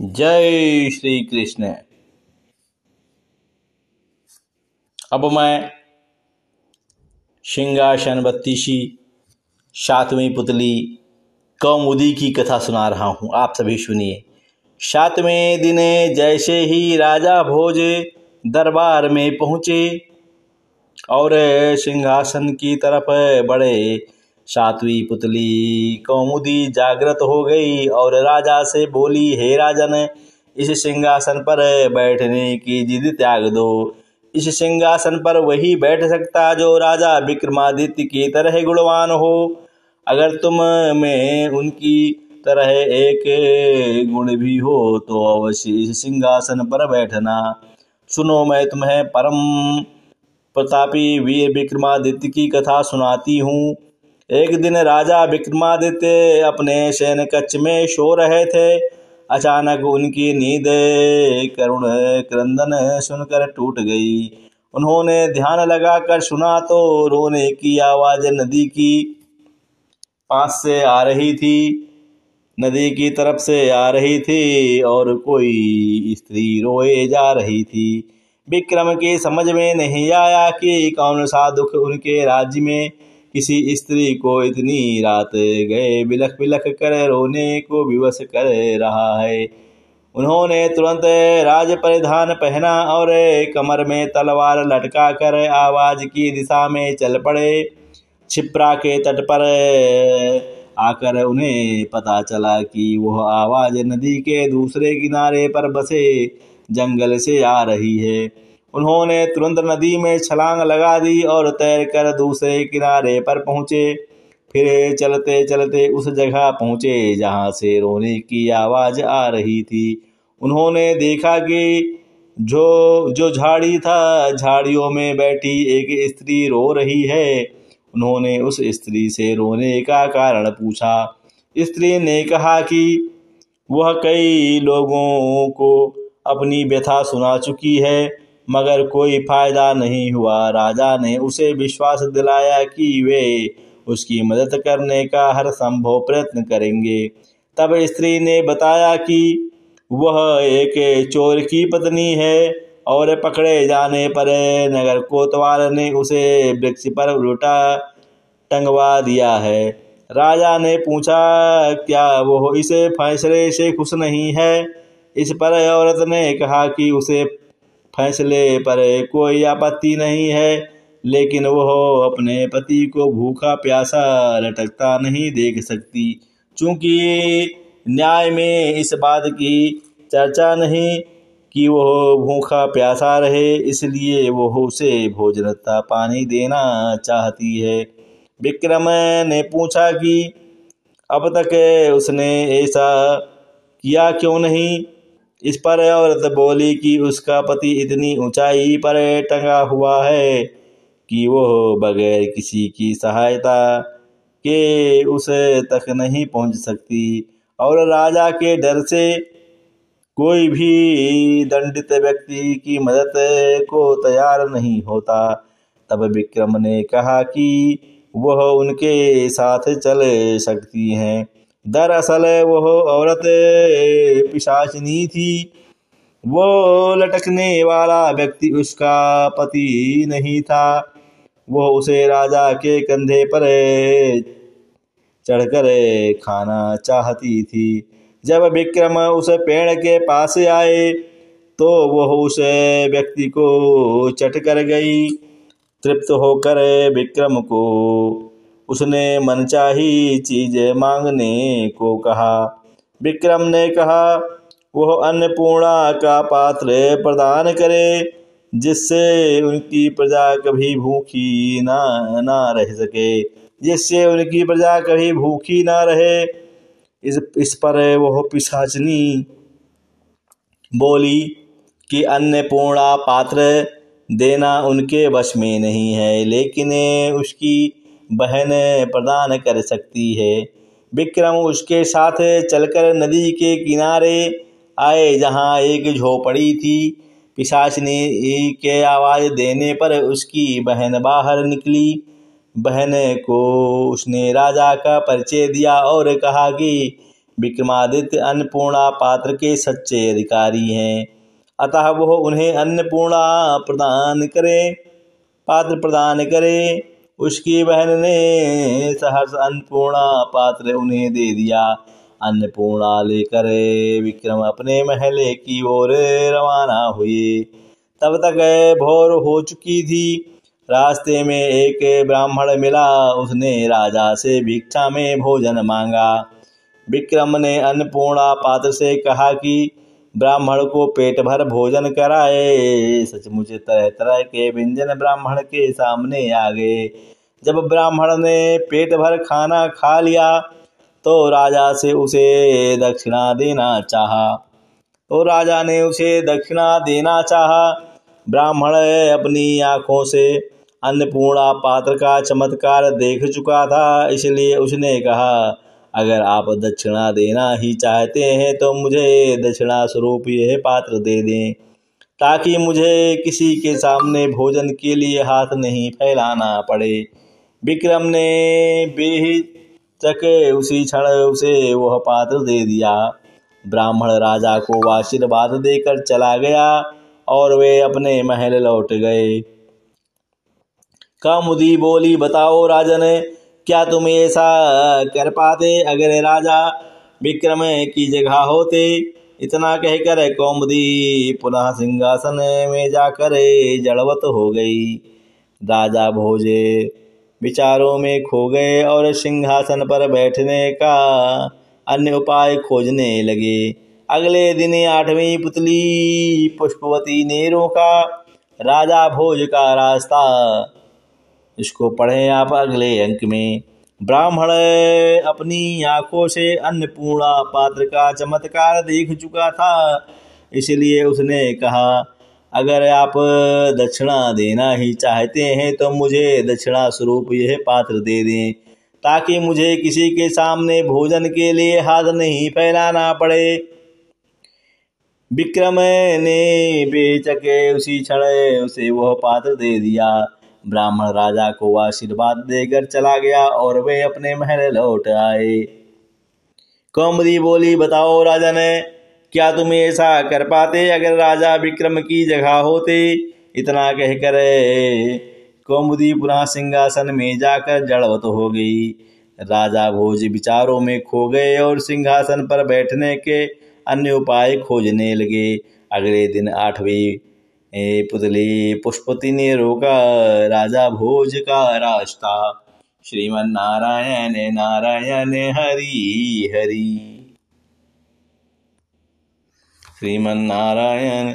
जय श्री कृष्ण। अब मैं सिंहासन बत्तीसी, सातवीं पुतली, कौमुदी की कथा सुना रहा हूँ। आप सभी सुनिए। सातवें दिने जैसे ही राजा भोज दरबार में पहुँचे और सिंहासन की तरफ़ बढ़े सातवीं पुतली कौमुदी जागृत हो गई और राजा से बोली, हे राजन, इस सिंहासन पर बैठने की जिद त्याग दो। इस सिंहासन पर वही बैठ सकता जो राजा विक्रमादित्य की तरह गुणवान हो। अगर तुम में उनकी तरह एक गुण भी हो तो अवश्य इस सिंहासन पर बैठना। सुनो, मैं तुम्हें परम प्रतापी वीर विक्रमादित्य की कथा सुनाती हूँ। एक दिन राजा विक्रमादित्य अपने सैन कच्छ में सो रहे थे। अचानक उनकी नींद करुण क्रंदन सुनकर टूट गई। उन्होंने ध्यान लगाकर सुना तो रोने की आवाज़ नदी की पास से आ रही थी। नदी की तरफ़ से आ रही थी और कोई स्त्री रोए जा रही थी। विक्रम की समझ में नहीं आया कि कौन सा दुख उनके राज्य में किसी स्त्री को इतनी रात गए, बिलख बिलख कर रोने को विवश कर रहा है। उन्होंने तुरंत राज परिधान पहना और कमर में तलवार लटका कर आवाज़ की दिशा में चल पड़े। छिप्रा के तट पर आकर उन्हें पता चला कि वह आवाज़ नदी के दूसरे किनारे पर बसे जंगल से आ रही है। उन्होंने तुरंत नदी में छलांग लगा दी और तैर कर दूसरे किनारे पर पहुँचे। फिर चलते चलते उस जगह पहुँचे जहाँ से रोने की आवाज़ आ रही थी। उन्होंने देखा कि जो जो झाड़ी था, झाड़ियों में बैठी एक स्त्री रो रही है। उन्होंने उस स्त्री से रोने का कारण पूछा। स्त्री ने कहा कि वह कई लोगों को अपनी व्यथा सुना चुकी है। मगर कोई फ़ायदा नहीं हुआ। राजा ने उसे विश्वास दिलाया कि वे उसकी मदद करने का हर संभव प्रयत्न करेंगे। तब स्त्री ने बताया कि वह एक चोर की पत्नी है और पकड़े जाने पर नगर कोतवाल ने उसे वृक्ष पर उल्टा टंगवा दिया है। राजा ने पूछा, क्या वो इसे फैसले से खुश नहीं है? इस पर औरत ने कहा कि उसे फैसले पर कोई आपत्ति नहीं है, लेकिन वह अपने पति को भूखा प्यासा लटकता नहीं देख सकती। चूँकि न्याय में इस बात की चर्चा नहीं कि वह भूखा प्यासा रहे, इसलिए वह उसे भोजनता पानी देना चाहती है। विक्रम ने पूछा कि अब तक उसने ऐसा किया क्यों नहीं? इस पर औरत बोली कि उसका पति इतनी ऊंचाई पर टंगा हुआ है कि वह बगैर किसी की सहायता के उस तक नहीं पहुँच सकती। और राजा के डर से कोई भी दंडित व्यक्ति की मदद को तैयार नहीं होता। तब विक्रम ने कहा कि वह उनके साथ चल सकती हैं। दरअसल वह औरत पिशाचनी थी। वो लटकने वाला व्यक्ति उसका पति नहीं था। वो उसे राजा के कंधे पर चढ़कर खाना चाहती थी। जब विक्रम उस पेड़ के पास आए तो वह उस व्यक्ति को चट कर गई। तृप्त होकर विक्रम को उसने मनचाही चीज़ मांगने को कहा। विक्रम ने कहा, वह अन्नपूर्णा का पात्र प्रदान करे, जिससे उनकी प्रजा कभी भूखी ना ना रह सके। जिससे उनकी प्रजा कभी भूखी ना रहे। इस इस पर वह पिशाचनी बोली कि अन्नपूर्णा पात्र देना उनके वश में नहीं है, लेकिन उसकी बहन प्रदान कर सकती है। विक्रम उसके साथ चलकर नदी के किनारे आए, जहाँ एक झोपड़ी थी। पिशाचनी के आवाज़ देने पर उसकी बहन बाहर निकली। बहन को उसने राजा का परिचय दिया और कहा कि विक्रमादित्य अन्नपूर्णा पात्र के सच्चे अधिकारी हैं। अतः वह उन्हें अन्नपूर्णा प्रदान करे, पात्र प्रदान करे। उसकी बहन ने सहर्ष अन्नपूर्णा पात्र उन्हें दे दिया। अन्नपूर्णा लेकर विक्रम अपने महले की ओर रवाना हुए। तब तक भोर हो चुकी थी। रास्ते में एक ब्राह्मण मिला। उसने राजा से भिक्षा में भोजन मांगा। विक्रम ने अन्नपूर्णा पात्र से कहा कि ब्राह्मण को पेट भर भोजन कराए। सचमुच तरह तरह के व्यंजन ब्राह्मण के सामने आ गए। जब ब्राह्मण ने पेट भर खाना खा लिया तो राजा से उसे दक्षिणा देना चाहा। तो राजा ने उसे दक्षिणा देना चाहा। ब्राह्मण अपनी आँखों से अन्नपूर्णा पात्र का चमत्कार देख चुका था, इसलिए उसने कहा अगर आप दक्षिणा देना ही चाहते हैं तो मुझे दक्षिणा स्वरूप यह पात्र दे दें, ताकि मुझे किसी के सामने भोजन के लिए हाथ नहीं फैलाना पड़े। विक्रम ने बेही चके उसी क्षण उसे वह पात्र दे दिया। ब्राह्मण राजा को आशीर्वाद देकर चला गया, और वे अपने महल लौट गए। कामुदी बोली, बताओ राजन क्या तुम ऐसा कर पाते? अगर राजा विक्रम की जगह होते, इतना कहकर कौमुदी पुनः सिंहासन में जाकर जड़वत हो गई। राजा भोजे विचारों में खो गए और सिंहासन पर बैठने का अन्य उपाय खोजने लगे। अगले दिन आठवीं पुतली पुष्पवती ने का राजा भोज का रास्ता इसको पढ़ें आप अगले अंक में। ब्राह्मण, अपनी आँखों से अन्नपूर्णा पात्र का चमत्कार देख चुका था, इसलिए उसने कहा, अगर आप दक्षिणा देना ही चाहते हैं तो मुझे दक्षिणा स्वरूप यह पात्र दे दें, ताकि मुझे किसी के सामने भोजन के लिए हाथ नहीं फैलाना पड़े। विक्रम ने बेचके उसी क्षण उसे वह पात्र दे दिया। ब्राह्मण राजा को आशीर्वाद देकर चला गया और वे अपने महल लौट आए। कौमदी बोली, बताओ राजा ने, क्या तुम ऐसा कर पाते अगर राजा विक्रम की जगह होते? इतना कहकर, कौमुदी पुनः सिंहासन में जाकर जड़वत हो गई। राजा भोज विचारों में खो गए और सिंहासन पर बैठने के अन्य उपाय खोजने लगे। अगले दिन आठवीं पुतली पुष्पति ने रोका राजा भोज का रास्ता। श्रीमन नारायण नारायण हरि हरि। श्रीमन्नारायण